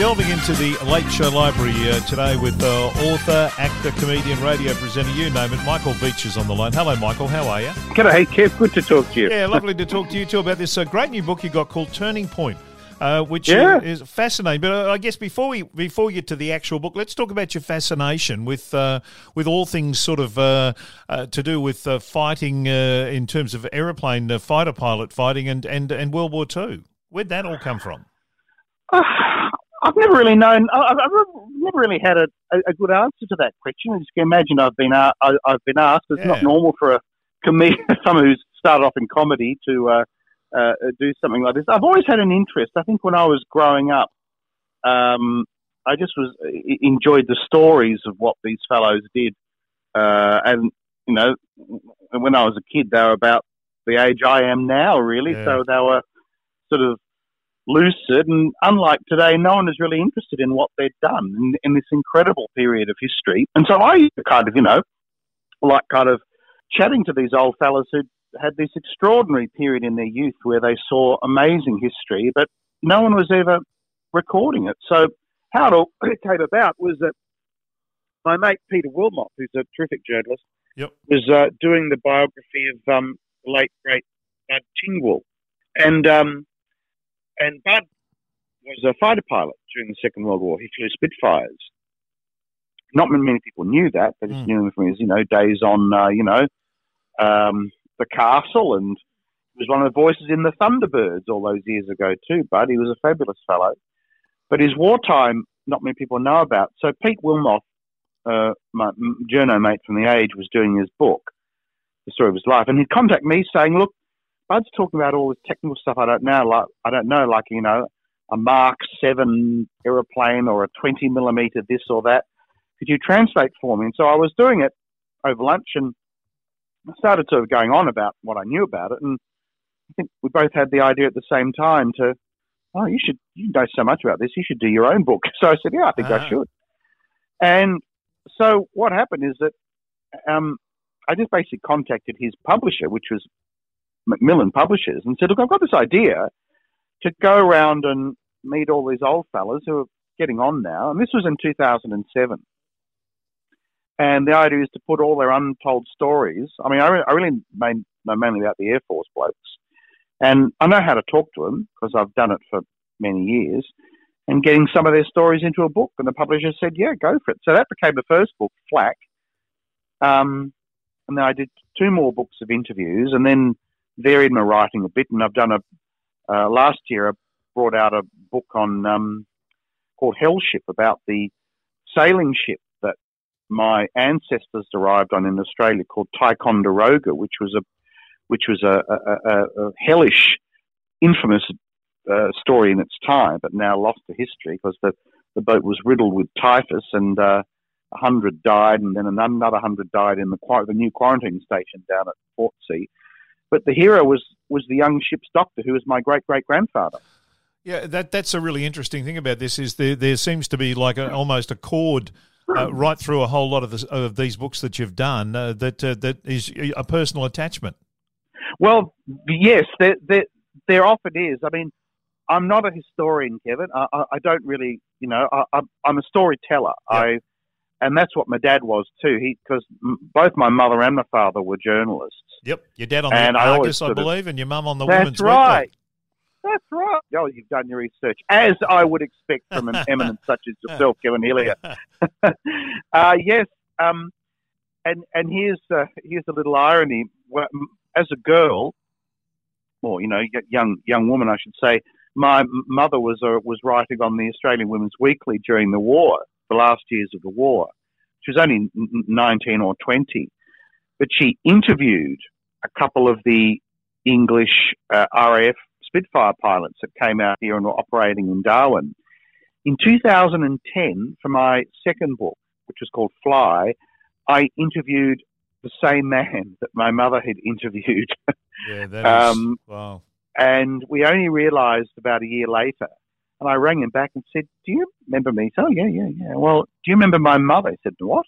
Delving into the Late Show Library uh, today with uh, author, actor, comedian, radio presenter, you name it. Michael Veitch is on the line. Hello, Michael. How are you? G'day, Kev. Good to talk to you. Yeah, lovely to talk to you too about this uh, great new book you got called Turning Point. Uh, which Yeah. is fascinating, but uh, I guess before we before we get to the actual book, let's talk about your fascination with uh, with all things sort of uh, uh, to do with uh, fighting uh, in terms of aeroplane uh, fighter pilot fighting and, and, and World War Two. Where'd that all come from? Uh, I've never really known. I've, I've never really had a, a, good answer to that question. As you can imagine, I've been a- I, I've been asked. It's Yeah. not normal for a comedian, someone who's started off in comedy, to uh, uh, do something like this. I've always had an interest. I think when I was growing up, um, I just was e- enjoyed the stories of what these fellows did, uh, and you know, when I was a kid, they were about the age I am now, really. Yeah. So they were sort of lucid, and unlike today, no one is really interested in what they've done in, in this incredible period of history. And so I kind of, you know, like kind of chatting to these old fellas who had this extraordinary period in their youth where they saw amazing history, but no one was ever recording it. So how it all came about was that my mate Peter Wilmoth, who's a terrific journalist, Yep. was uh, doing the biography of um, the late great Bud Tingwell, and um, and Bud was a fighter pilot during the Second World War. He flew Spitfires. Not many people knew that. They just Mm. knew him from his, you know, days on, uh, you know, um, the castle, and he was one of the voices in the Thunderbirds all those years ago too. Bud, he was a fabulous fellow, but his wartime, not many people know about. So Pete Wilmoth, uh, my journo mate from the Age, was doing his book, the story of his life, and he'd contact me saying, "Look, Bud's talking about all this technical stuff I don't know, like I don't know, like you know, a Mark Seven aeroplane or a twenty millimeter this or that. Could you translate for me?" And so I was doing it over lunch, and I started sort of going on about what I knew about it, and I think we both had the idea at the same time to, oh, you should, you know so much about this, you should do your own book. So I said, yeah, I think Ah. I should. And so what happened is that um, I just basically contacted his publisher, which was Macmillan Publishers, and said, look, I've got this idea to go around and meet all these old fellas who are getting on now. And this was in 2007. And the idea is to put all their untold stories. I mean, I, re- I really main, know mainly about the Air Force blokes. And I know how to talk to them because I've done it for many years and getting some of their stories into a book. And the publisher said, yeah, go for it. So that became the first book, Flak. Um, and then I did two more books of interviews and then varied my writing a bit. And I've done a, uh, last year, I brought out a book on, um, called Hellship about the sailing ship that my ancestors arrived on in Australia called Ticonderoga, which was a, which was a, a, a, a hellish, infamous uh, story in its time, but now lost to history because the, the boat was riddled with typhus and uh, a hundred died, and then another hundred died in the, the new quarantine station down at Portsea. But the hero was was the young ship's doctor, who was my great great grandfather. Yeah, that that's a really interesting thing about this is there there seems to be like a, almost a chord uh, right through a whole lot of this, of these books that you've done uh, that uh, that is a personal attachment. Well, yes, there, there, there often is. I mean, I'm not a historian, Kevin. I, I, I don't really, you know, I, I'm a storyteller. Yeah. I, and that's what my dad was too. He because both my mother and my father were journalists. Yep, your dad on the I Argus, I, sort of- believe, and your mum on the That's Women's right. Weekly. That's right. Oh, you've done your research, as I would expect from an eminence such as yourself, Kevin Hillier. uh, yes, um, and and here's uh, here's a little irony. As a girl, or you know, young young woman, I should say, my mother was uh, was writing on the Australian Women's Weekly during the war, the last years of the war. She was only n- n- nineteen or twenty, but she interviewed a couple of the English uh, RAF Spitfire pilots that came out here and were operating in Darwin. In 2010, for my second book, which was called Fly, I interviewed the same man that my mother had interviewed. Yeah, that is Um, wow. and we only realised about a year later. And I rang him back and said, "Do you remember me?" Said, "Oh yeah, yeah, yeah." Well, do you remember my mother? He said, "What?"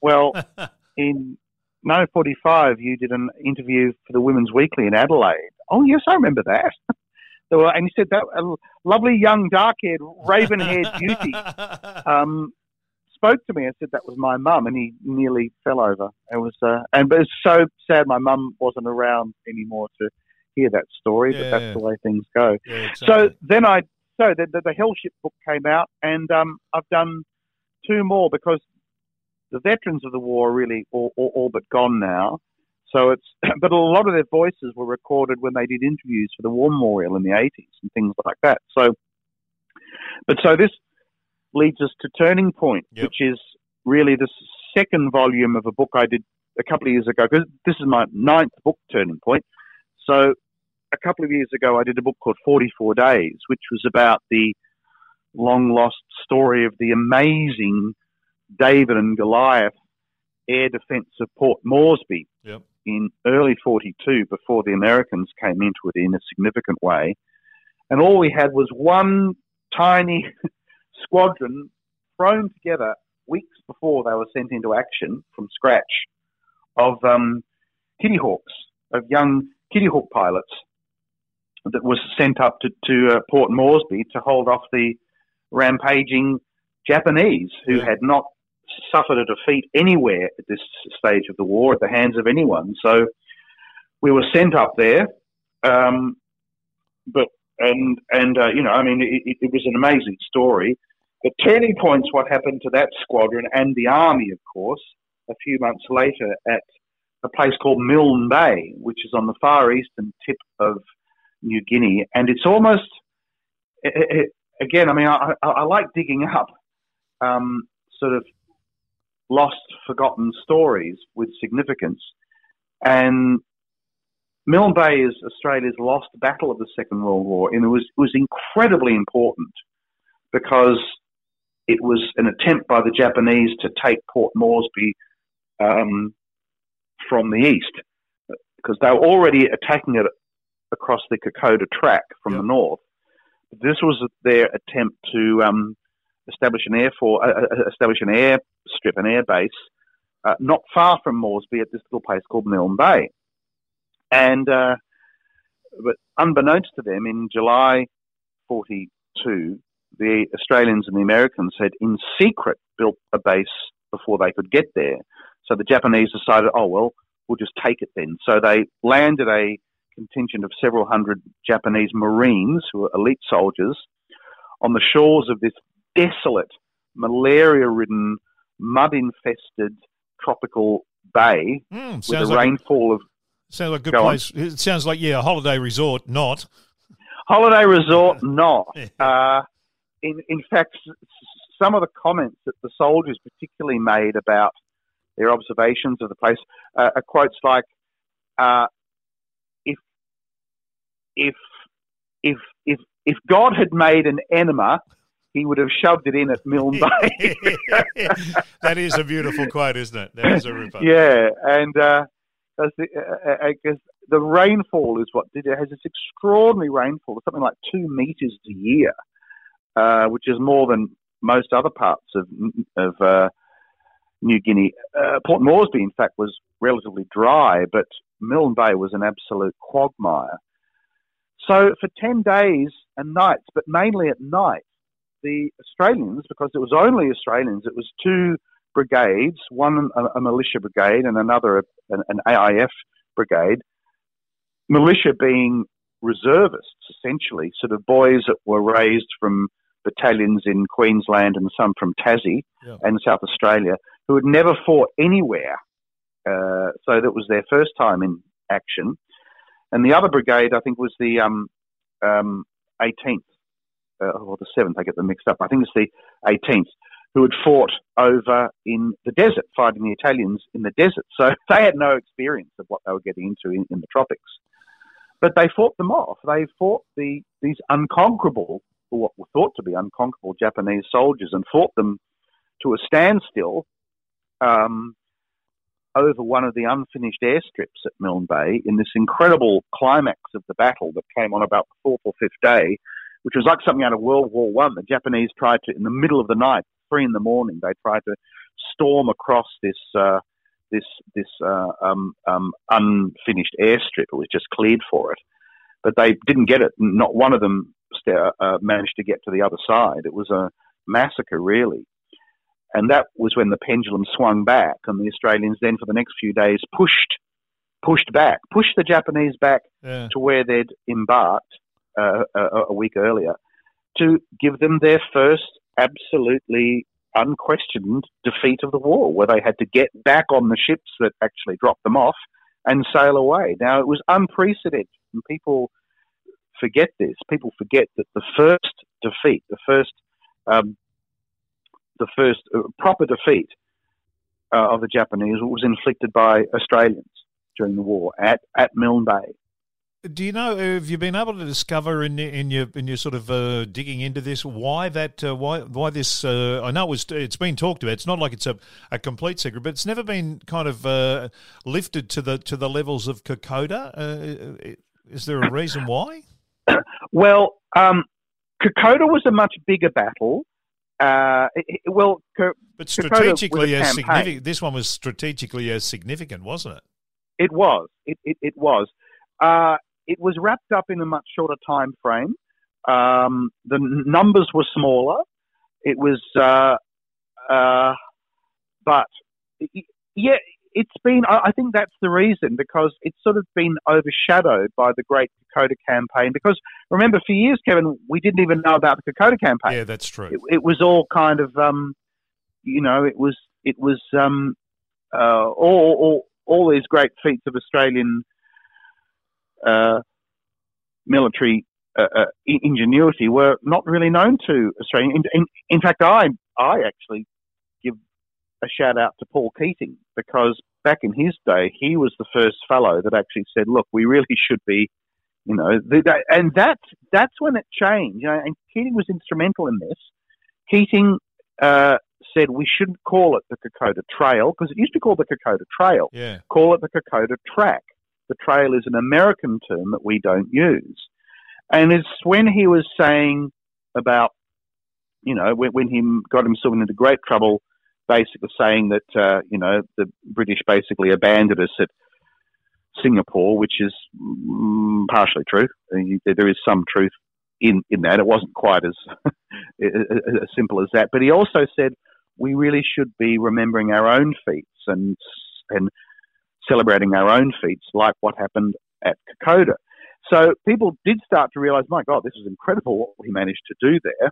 Well, in 1945, you did an interview for the Women's Weekly in Adelaide. Oh yes, I remember that. were, and he said that a lovely young dark-haired, raven-haired beauty um, spoke to me. I said that was my mum, and he nearly fell over. It was, uh, and but it's so sad my mum wasn't around anymore to hear that story. Yeah, but that's yeah. the way things go. Yeah, exactly. So then I, so the, the, the Hellship book came out, and um, I've done two more because the veterans of the war are really all, all, all but gone now. So it's, but a lot of their voices were recorded when they did interviews for the War Memorial in the 80s and things like that. So, but so this leads us to Turning Point, Yep. which is really the second volume of a book I did a couple of years ago. Because this is my ninth book, Turning Point. So a couple of years ago, I did a book called 44 Days, which was about the long lost story of the amazing David and Goliath air defense of Port Moresby Yep. in early 42 before the Americans came into it in a significant way. And all we had was one tiny squadron thrown together weeks before they were sent into action from scratch of um, Kitty Hawks, of young Kitty Hawk pilots that was sent up to, to uh, Port Moresby to hold off the rampaging Japanese who had not suffered a defeat anywhere at this stage of the war at the hands of anyone. So we were sent up there, um, but and and uh, you know, I mean, it, it was an amazing story. The turning point's what happened to that squadron and the army, of course, a few months later at a place called Milne Bay, which is on the far eastern tip of New Guinea, and it's almost it, it, again. I mean, I, I, I like digging up um, sort of lost, forgotten stories with significance, and Milne Bay is Australia's lost battle of the Second World War, and it was it was incredibly important because it was an attempt by the Japanese to take Port Moresby um, from the east because they were already attacking it across the Kokoda Track from Yep. the north. This was their attempt to um, establish an air for uh, uh, establish an air strip, an air base, uh, not far from Moresby at this little place called Milne Bay. And uh, but unbeknownst to them, in July 42, the Australians and the Americans had in secret built a base before they could get there. So the Japanese decided, oh, well, we'll just take it then. So they landed a contingent of several hundred Japanese Marines, who were elite soldiers, on the shores of this desolate, malaria ridden, mud infested tropical bay Mm, with sounds a like rainfall of sounds like a good Go on. place. It sounds like yeah, a holiday resort. Not. holiday resort not. Uh, in, in fact, some of the comments that the soldiers particularly made about their observations of the place uh, are quotes like, uh, "If if if if if God had made an enema, He would have shoved it in at Milne Bay." that is a beautiful quote, isn't it? That is a ripper. yeah, and uh, the, uh, I guess the rainfall is what did it. it has this extraordinary rainfall, something like two meters a year, uh, which is more than most other parts of of uh, New Guinea. Uh, Port Moresby, in fact, was relatively dry, but Milne Bay was an absolute quagmire. So for ten days and nights, but mainly at night, the Australians, because it was only Australians, it was two brigades, one a, a militia brigade and another an, an AIF brigade. Militia being reservists, essentially, sort of boys that were raised from battalions in Queensland and some from Tassie Yeah. and South Australia, who had never fought anywhere. Uh, so that was their first time in action. And the other brigade, I think, was the um, um, 18th uh, or the 7th. I get them mixed up. I think it's the 18th who had fought over in the desert, fighting the Italians in the desert. So they had no experience of what they were getting into in, in the tropics. But they fought them off. They fought the these unconquerable, or what were thought to be unconquerable Japanese soldiers, and fought them to a standstill um, over one of the unfinished airstrips at Milne Bay in this incredible climax of the battle that came on about the fourth or fifth day, which was like something out of World War One. The Japanese tried to, in the middle of the night, three in the morning, they tried to storm across this uh, this this uh, um, um, unfinished airstrip. It was just cleared for it, but they didn't get it. Not one of them uh, managed to get to the other side. It was a massacre, really. And that was when the pendulum swung back, and the Australians then, for the next few days, pushed pushed back, pushed the Japanese back yeah. to where they'd embarked uh, a, a, week earlier, to give them their first absolutely unquestioned defeat of the war, where they had to get back on the ships that actually dropped them off and sail away. Now, it was unprecedented, and people forget this. People forget that the first defeat, the first, um, the first uh, proper defeat uh, of the Japanese was inflicted by Australians during the war at, at Milne Bay. Do you know? Have you been able to discover in in your in your sort of uh, digging into this why that uh, why why this? Uh, I know it was it's been talked about. It's not like it's a, a complete secret, but it's never been kind of uh, lifted to the to the levels of Kokoda. Uh, is there a reason why? well, um, Kokoda was a much bigger battle. Uh, it, well, but strategically as significant. This one was strategically as significant, wasn't it? It was. It, it, it was. Uh, it was wrapped up in a much shorter time frame. Um, the numbers were smaller. It was, uh, uh, but yeah, it's been. I think that's the reason because it's sort of been overshadowed by the Great Kokoda campaign. Because remember, for years, Kevin, we didn't even know about the Kokoda campaign. Yeah, that's true. It, it was all kind of, um, you know, it was it was um, uh, all, all all these great feats of Australian uh, military uh, uh, ingenuity were not really known to Australian. In, in, in, fact, I I actually a shout out to Paul Keating because back in his day, he was the first fellow that actually said, "Look, we really should be." You know, and that's that's when it changed. You know, and Keating was instrumental in this. Keating uh, said we shouldn't call it the Kokoda Trail because it used to be called the Kokoda Trail. Yeah. Call it the Kokoda Track. The trail is an American term that we don't use. And it's when he was saying about, you know, when, when he got himself into great trouble, basically saying that, uh, you know, the British basically abandoned us at Singapore, which is mm, partially true. There is some truth in, in that. It wasn't quite as, as simple as that. But he also said we really should be remembering our own feats and and celebrating our own feats, like what happened at Kokoda. So people did start to realise, my God, this is incredible what we managed to do there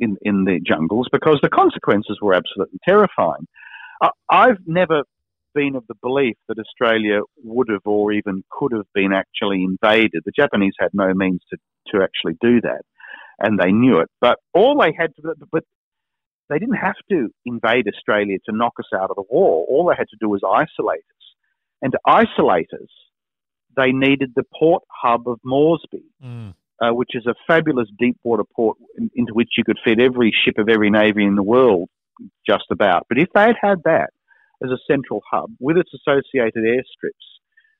in in the jungles, because the consequences were absolutely terrifying. I've never been of the belief that Australia would have or even could have been actually invaded. The Japanese had no means to, to actually do that, and they knew it. But all they had to, but they didn't have to invade Australia to knock us out of the war. All they had to do was isolate us. And to isolate us, they needed the port hub of Moresby, mm. Uh, which is a fabulous deep water port in, into which you could fit every ship of every navy in the world, just about. But if they had had that as a central hub with its associated airstrips,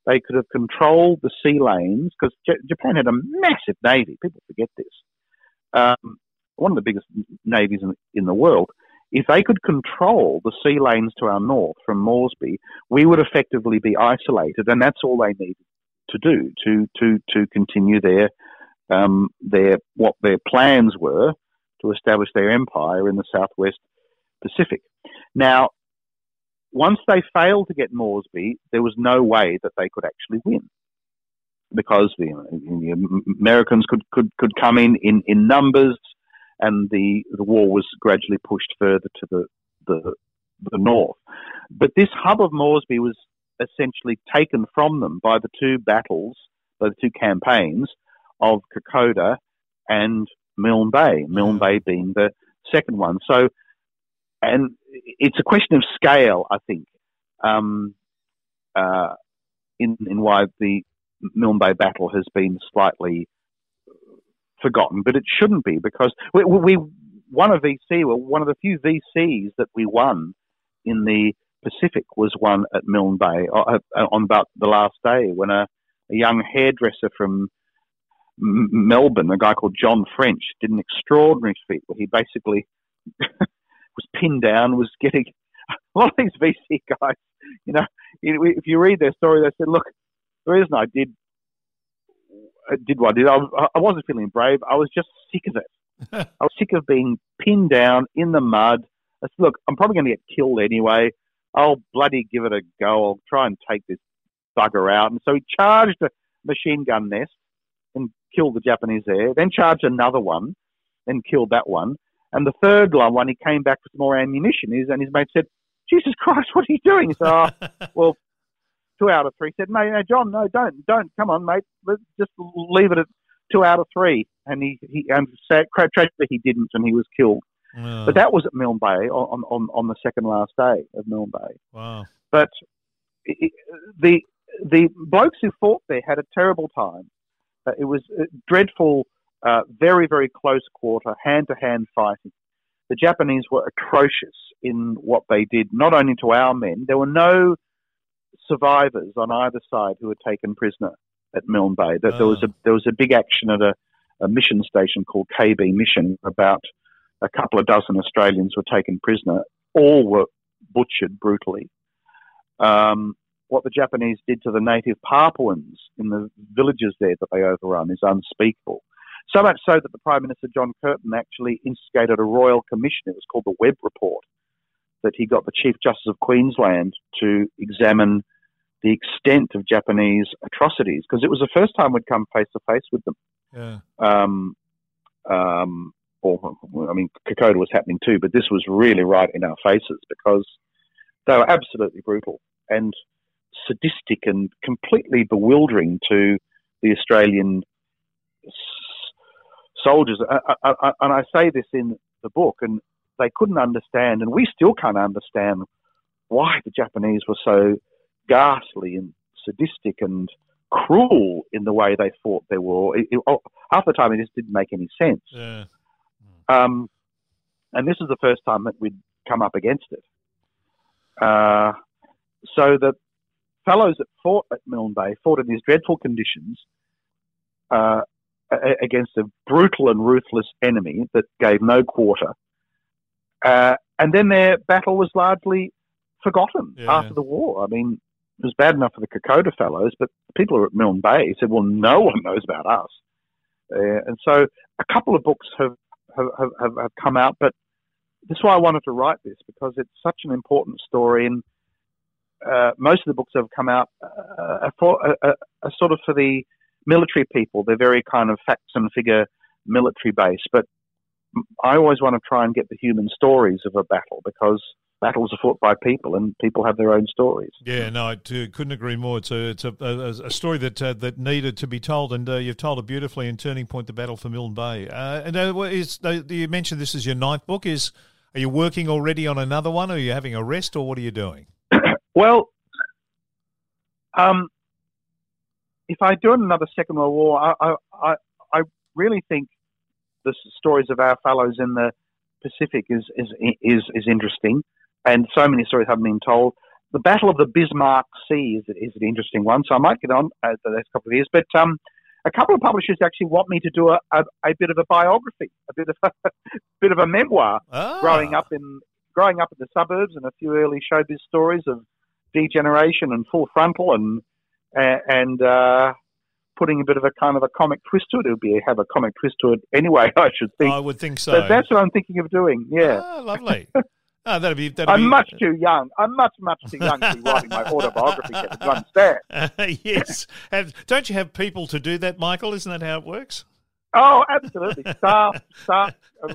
they could have controlled the sea lanes because J- Japan had a massive navy. People forget this. Um, one of the biggest navies in, in the world. If they could control the sea lanes to our north from Moresby, we would effectively be isolated, and that's all they needed to do to to to continue their um, their what their plans were to establish their empire in the southwest Pacific. Now, once they failed to get Moresby, there was no way that they could actually win because the, the Americans could, could, could come in, in in numbers and the the war was gradually pushed further to the the, the north. But this hub of Moresby was essentially taken from them by the two battles, by the two campaigns of Kokoda and Milne Bay. Milne Bay being the second one. So, and it's a question of scale, I think, um, uh, in in why the Milne Bay battle has been slightly forgotten, but it shouldn't be because we, we won a VC. Well, one of the few VCs that we won in the Pacific was one at Milne Bay uh, uh, on about the last day when a, a young hairdresser from Melbourne, a guy called John French, did an extraordinary feat where he basically was pinned down, was getting a lot of these VC guys. You know, if you read their story, they said, "Look, the reason I did I did what I did. I, I wasn't feeling brave. I was just sick of it. I was sick of being pinned down in the mud. I said, look, I'm probably going to get killed anyway. I'll bloody give it a go. I'll try and take this bugger out. And so he charged a machine gun nest killed the Japanese there. Then charged another one and killed that one. And the third one, he came back with more ammunition. And his mate said, Jesus Christ, what are you doing? He said, oh, well, two out of three. He said, no, no, John, no, don't, don't. Come on, mate. Let's just leave it at two out of three. And he, he and tragically he didn't, and he was killed. Oh. But that was at Milne Bay on, on, on the second last day of Milne Bay. Wow. But it, the the blokes who fought there had a terrible time. Uh, it was dreadful, uh, very very close quarter, hand to hand fighting. The Japanese were atrocious in what they did, not only to our men. There were no survivors on either side who were taken prisoner at Milne Bay. Oh. there was a there was a big action at a, a mission station called KB Mission about a couple of dozen Australians were taken prisoner. All were butchered brutally. Um, what the Japanese did to the native Papuans in the villages there that they overrun is unspeakable. So much so that the Prime Minister John Curtin actually instigated a royal commission. It was called the Webb Report. That he got the Chief Justice of Queensland to examine the extent of Japanese atrocities because it was the first time we'd come face to face with them. Yeah. Um, um, or I mean, Kokoda was happening too, but this was really right in our faces because they were absolutely brutal and sadistic and completely bewildering to the Australian soldiers. I, I, and I say this in the book, and they couldn't understand, and we still can't understand why the Japanese were so ghastly and sadistic and cruel in the way they fought their war. It, it, oh, half the time, it just didn't make any sense. Yeah. Um, and this is the first time that we'd come up against it. Uh, so the fellows that fought at Milne Bay fought in these dreadful conditions uh, against a brutal and ruthless enemy that gave no quarter. Uh, and then their battle was largely forgotten yeah. after the war. I mean, it was bad enough for the Kokoda fellows, but people at Milne Bay said, well, no one knows about us. Uh, and so a couple of books have have, have, have come out. But that's why I wanted to write this because it's such an important story, and uh, most of the books that have come out uh, are, for, are, are sort of for the military people. They're very kind of facts and figure military based, but I always want to try and get the human stories of a battle because battles are fought by people, and people have their own stories. Yeah, no, I couldn't agree more. It's a it's a, a, story that uh, that needed to be told, and uh, you've told it beautifully in Turning Point: The Battle for Milne Bay. Uh, and uh, is, you mentioned this is your ninth book. Is are you working already on another one? Or are you having a rest, or what are you doing? Well, um, if I do another Second World War, I, I, I really think the stories of our fellows in the Pacific is is is, is interesting and so many stories haven't been told. The Battle of the Bismarck Sea is, is an interesting one, so I might get on uh, the next couple of years. But um, a couple of publishers actually want me to do a, a, a bit of a biography, a bit of a bit of a memoir, ah. growing up in growing up in the suburbs and a few early showbiz stories of D-Generation and full frontal and and uh, putting a bit of a kind of a comic twist to it. It would be have a comic twist to it anyway. I should think. I would think so. But that's what I'm thinking of doing. Yeah. Ah, lovely. Oh, that'd be. That'd I'm be... much too young. I'm much, much too young to be writing my autobiography. Kevin, you understand? Uh, yes. Have, don't you have people to do that, Michael? Isn't that how it works? Oh, absolutely. Staff, staff, uh,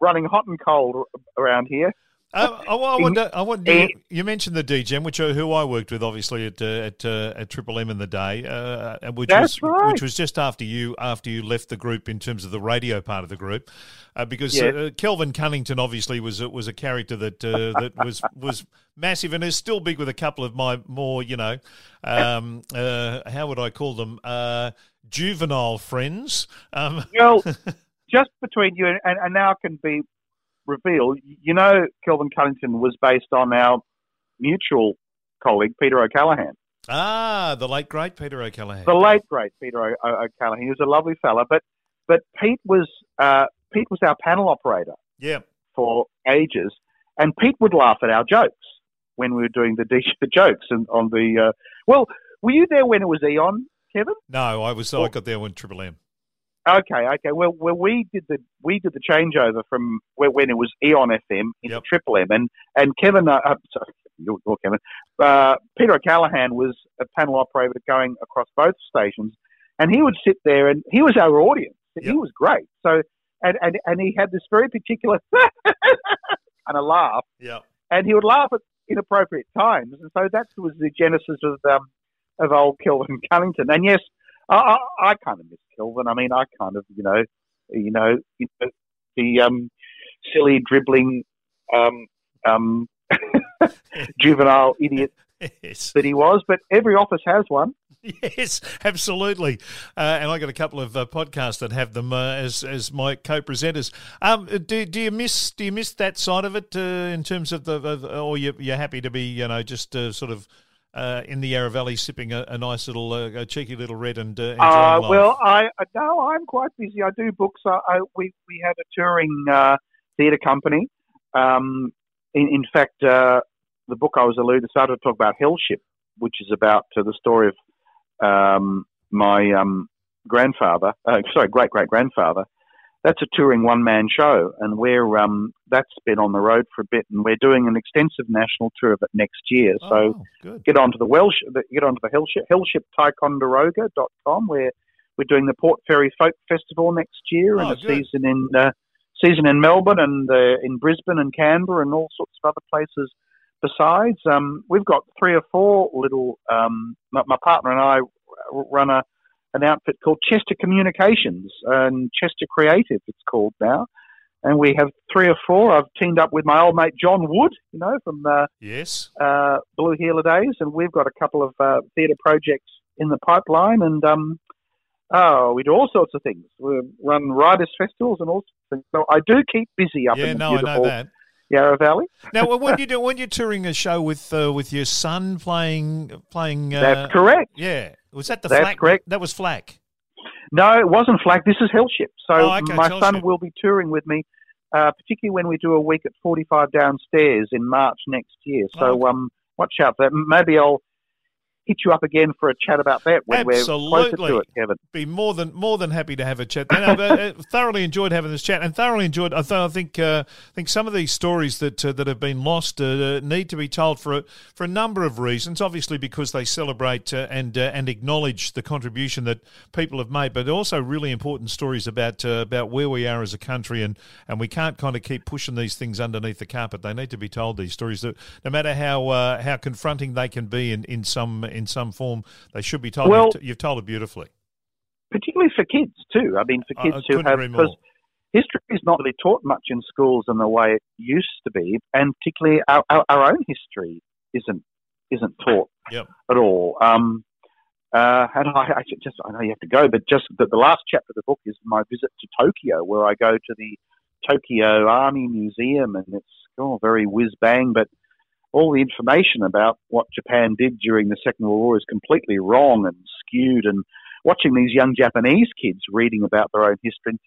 running hot and cold around here. Uh, I, I, want, I want you, you, mentioned the D-Gen, which uh, who I worked with, obviously at uh, at, uh, at Triple M in the day, uh, which That's was right. which was just after you after you left the group in terms of the radio part of the group, uh, because yes. Kelvin Cunnington obviously was was a character that that was was massive and is still big with a couple of my more you know, um, how would I call them juvenile friends. Um, well, just between you and, and now can be reveal, you know, Kelvin Cunnington was based on our mutual colleague, Peter O'Callaghan. Ah, the late great Peter O'Callaghan. The late great Peter o- O'Callaghan. He was a lovely fella, but but Pete was uh, Pete was our panel operator. Yeah. For ages, and Pete would laugh at our jokes when we were doing the the jokes and on the. Uh, well, were you there when it was Eon Kevin? No, I was. I got there when Triple M. Okay, okay. Well, well, we did the we did the changeover from when it was Eon FM into Yep. Triple M, and and Kevin, uh, sorry, you're, you're Kevin, uh, Peter O'Callaghan was a panel operator going across both stations, and he would sit there, and he was our audience. He Yep. was great. So, and and and he had this very particular and a laugh, Yeah. and he would laugh at inappropriate times, and so that was the genesis of um, of old Kelvin Cunnington. And yes, I, I, I kind of miss Kelvin. I mean, I kind of you know, you know, you know the um, silly dribbling um, um, juvenile idiot Yes. that he was. But every office has one. Yes, absolutely. Uh, and I got a couple of uh, podcasts that have them uh, as as my co-presenters. Um, do, do you miss do you miss that side of it uh, in terms of the, of, or you you're happy to be you know just uh, sort of uh, in the Yarra Valley sipping a, a nice little uh, a cheeky little red and uh, enjoying Uh, life? well, I uh, no, I'm quite busy. I do books. I, I, we we have a touring uh, theatre company. Um, in, in fact, uh, the book I was alluding started to talk about Hellship, which is about uh, the story of um, my um, grandfather. Uh, sorry, great great grandfather. That's a touring one man show, and we're um, that's been on the road for a bit, and we're doing an extensive national tour of it next year. So oh, good. get onto the Welsh, get onto the Hellship, hellshipticonderoga.com where we're doing the Port Fairy Folk Festival next year and Oh, a good. season in uh, season in Melbourne and uh, in Brisbane and Canberra and all sorts of other places. Besides, um, we've got three or four little. Um, my, my partner and I run a an outfit called Chester Communications and Chester Creative. It's called now. And we have three or four. I've teamed up with my old mate John Wood, you know, from uh, Yes. uh, Blue Heeler Days, and we've got a couple of uh, theatre projects in the pipeline, and um, oh, we do all sorts of things. We run writers' festivals and all sorts of things. So I do keep busy up Yeah, in the no, I know beautiful that. Yarra Valley. Now, when- when you do when you're touring a show with uh, with your son playing playing, uh, That's correct. Yeah, was that the That's Flak? correct. That was Flak. No, it wasn't Flak. This is Hellship. So Oh, okay, my Hellship. son will be touring with me, uh, particularly when we do a week at 45 downstairs in March next year. So Oh, um, watch out for that. Maybe I'll hit you up again for a chat about that when we're closer Absolutely. to it, Kevin. Be more than more than happy to have a chat. And I've uh, thoroughly enjoyed having this chat, and thoroughly enjoyed. I, th- I think uh, I think some of these stories that uh, that have been lost uh, need to be told for a, for a number of reasons. Obviously, because they celebrate uh, and uh, and acknowledge the contribution that people have made, but also really important stories about uh, about where we are as a country, and, and we can't kind of keep pushing these things underneath the carpet. They need to be told these stories. That no matter how uh, how confronting they can be in, in some in some form, they should be told. Well- you've, t- you've told it beautifully. particularly for kids too. I mean, for kids I who have because history is not really taught much in schools in the way it used to be, and particularly our, our, our own history isn't isn't taught Yep. at all. Um, uh, and I, I just I know you have to go, but just the, the last chapter of the book is my visit to Tokyo, where I go to the Tokyo Army Museum, and it's oh very whiz bang, but all the information about what Japan did during the Second World War is completely wrong and skewed. And watching these young Japanese kids reading about their own history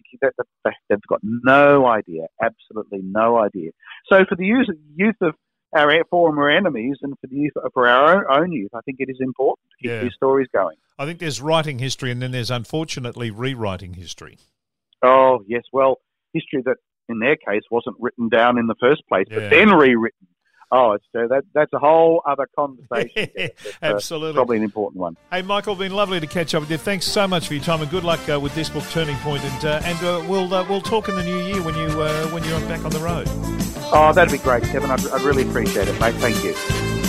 they've got no idea, absolutely no idea. So for the youth, of our former enemies and for the youth for our own, own youth, I think it is important to keep Yeah. these stories going. I think there's writing history, and then there's unfortunately rewriting history. Oh yes, well, history that in their case wasn't written down in the first place, Yeah. but then rewritten. Oh, it's uh, that that's a whole other conversation. Uh, Absolutely. probably an important one. Hey, Michael, been lovely to catch up with you. Thanks so much for your time, and good luck uh, with this book, Turning Point. And uh, and uh, we'll uh, we'll talk in the new year when you uh, when you're back on the road. Oh, that'd be great, Kevin. I'd, I'd really appreciate it, mate. Thank you.